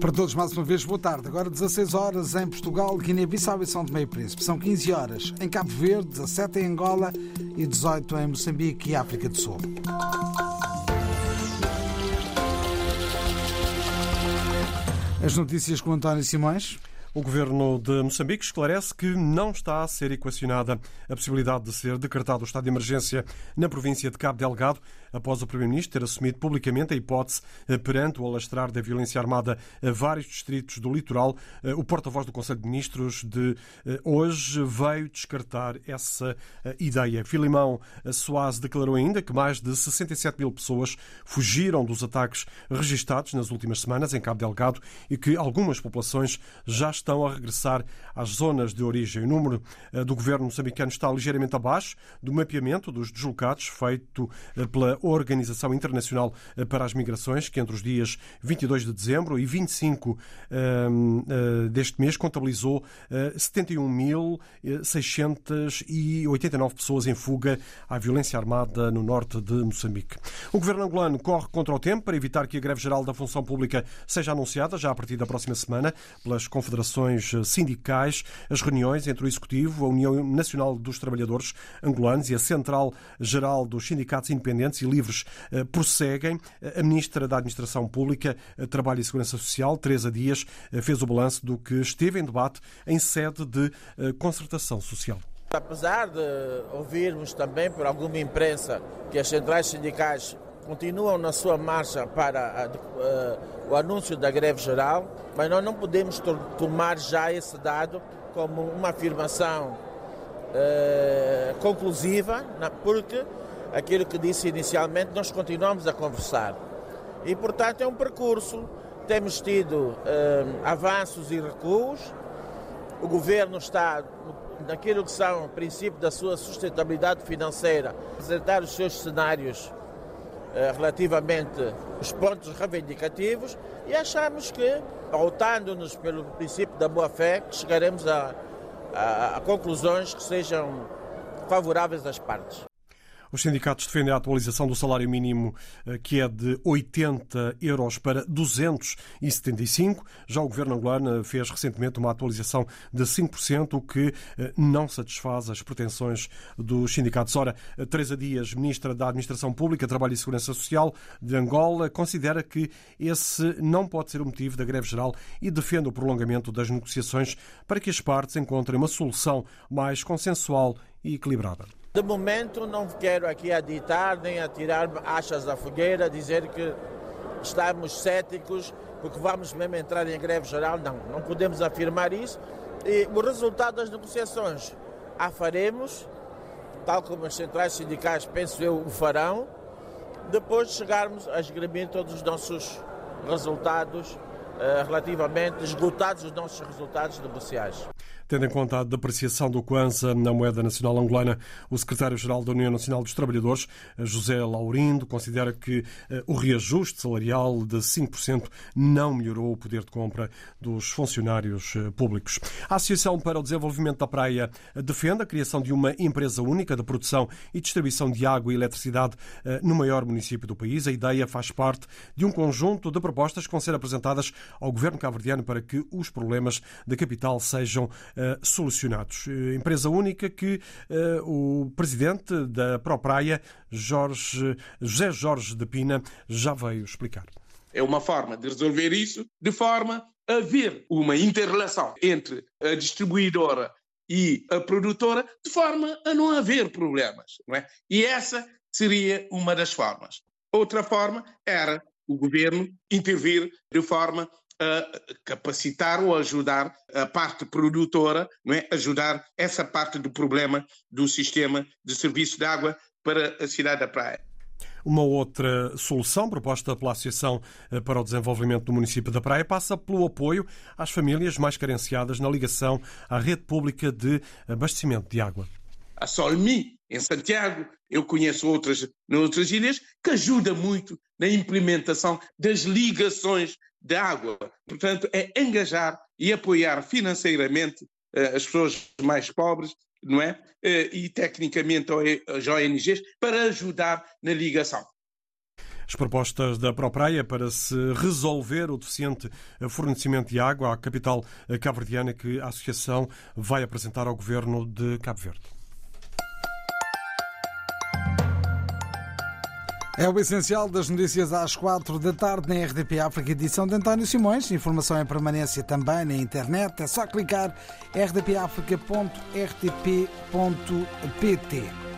Para todos, mais uma vez, boa tarde. Agora 16 horas em Portugal, Guiné-Bissau e São Tomé e Príncipe. São 15 horas em Cabo Verde, 17 em Angola e 18 em Moçambique e África do Sul. As notícias com António Simões. O governo de Moçambique esclarece que não está a ser equacionada a possibilidade de ser decretado o estado de emergência na província de Cabo Delgado, após o primeiro-ministro ter assumido publicamente a hipótese eh, perante o alastrar da violência armada a vários distritos do litoral. Eh, o porta-voz do Conselho de Ministros de eh, hoje veio descartar essa ideia. Filimão Soares declarou ainda que mais de 67 mil pessoas fugiram dos ataques registados nas últimas semanas em Cabo Delgado e que algumas populações já estão a regressar às zonas de origem. O número do governo moçambicano está ligeiramente abaixo do mapeamento dos deslocados feito pela Organização Internacional eh, para as Migrações, que entre os dias 22 de dezembro e 25 ehm, deste mês contabilizou 71.689 pessoas em fuga à violência armada no norte de Moçambique. O governo angolano corre contra o tempo para evitar que a greve geral da função pública seja anunciada já a partir da próxima semana pelas confederações sindicais, as reuniões entre o Executivo, a União Nacional dos Trabalhadores Angolanos e a Central Geral dos Sindicatos Independentes Livres eh, prosseguem. A Ministra da Administração Pública, eh, Trabalho e Segurança Social, Teresa Dias, eh, fez o balanço do que esteve em debate em sede de concertação social. Apesar de ouvirmos também por alguma imprensa que as centrais sindicais continuam na sua marcha para uh, o anúncio da greve geral, mas nós não podemos tomar já esse dado como uma afirmação uh, conclusiva, porque aquilo que disse inicialmente, nós continuamos a conversar. E, portanto, é um percurso. Temos tido uh, avanços e recuos. O governo está naquilo que são o princípio da sua sustentabilidade financeira, apresentar os seus cenários eh, relativamente os pontos reivindicativos e achamos que, pautando-nos pelo princípio da boa-fé, chegaremos a, a, a conclusões que sejam favoráveis às partes. Os sindicatos defendem a atualização do salário mínimo, eh, que é de 80 euros para 275. Já o governo angolano fez recentemente uma atualização de 5%, o que eh, não satisfaz as pretensões dos sindicatos. Ora, Teresa Dias, ministra da Administração Pública, Trabalho e Segurança Social de Angola, considera que esse não pode ser o motivo da greve geral e defende o prolongamento das negociações para que as partes encontrem uma solução mais consensual e equilibrada. De momento não quero aqui aditar nem atirar achas da fogueira, dizer que estamos céticos porque vamos mesmo entrar em greve geral. Não, não podemos afirmar isso. E o resultado das negociações a faremos, tal como as centrais sindicais, penso eu, o farão, depois de chegarmos a esgrimir todos os nossos resultados eh, relativamente esgotados os nossos resultados negociais. Tendo em conta a depreciação do Kwanza na moeda nacional angolana, o secretário-geral da União Nacional dos Trabalhadores, José Laurindo, considera que eh, o reajuste salarial de 5% não melhorou o poder de compra dos funcionários eh, públicos. A Associação para o Desenvolvimento da Praia defende a criação de uma empresa única de produção e distribuição de água e eletricidade eh, no maior município do país. A ideia faz parte de um conjunto de propostas que vão ser apresentadas ao governo cabo-verdiano para que os problemas da capital sejam solucionados. Eh, empresa única que eh, o presidente da ProPraia, Jorge, José Jorge de Pina, já veio explicar. É uma forma de resolver isso de forma a haver uma interrelação entre a distribuidora e a produtora, de forma a não haver problemas. Não é? E essa seria uma das formas. Outra forma era o governo intervir de forma a capacitar ou ajudar a parte produtora, não é? ajudar essa parte do problema do sistema de serviço de água para a cidade da Praia. Uma outra solução proposta pela Associação eh, para o Desenvolvimento do Município da Praia passa pelo apoio às famílias mais carenciadas na ligação à rede pública de abastecimento de água. A Solmi, em Santiago, eu conheço outras noutras ilhas, que ajuda muito na implementação das ligações de água. Portanto, é engajar e apoiar financeiramente uh, as pessoas mais pobres, não é? Uh, e tecnicamente as ONGs para ajudar na ligação. as propostas da Propraia para se resolver o deficiente fornecimento de água à capital cabo-verdiana que a Associação vai apresentar ao Governo de Cabo Verde. É o essencial das notícias às quatro da tarde na RDP África, edição de António Simões. Informação em permanência também na internet. É só clicar rdpafrica.rtp.pt.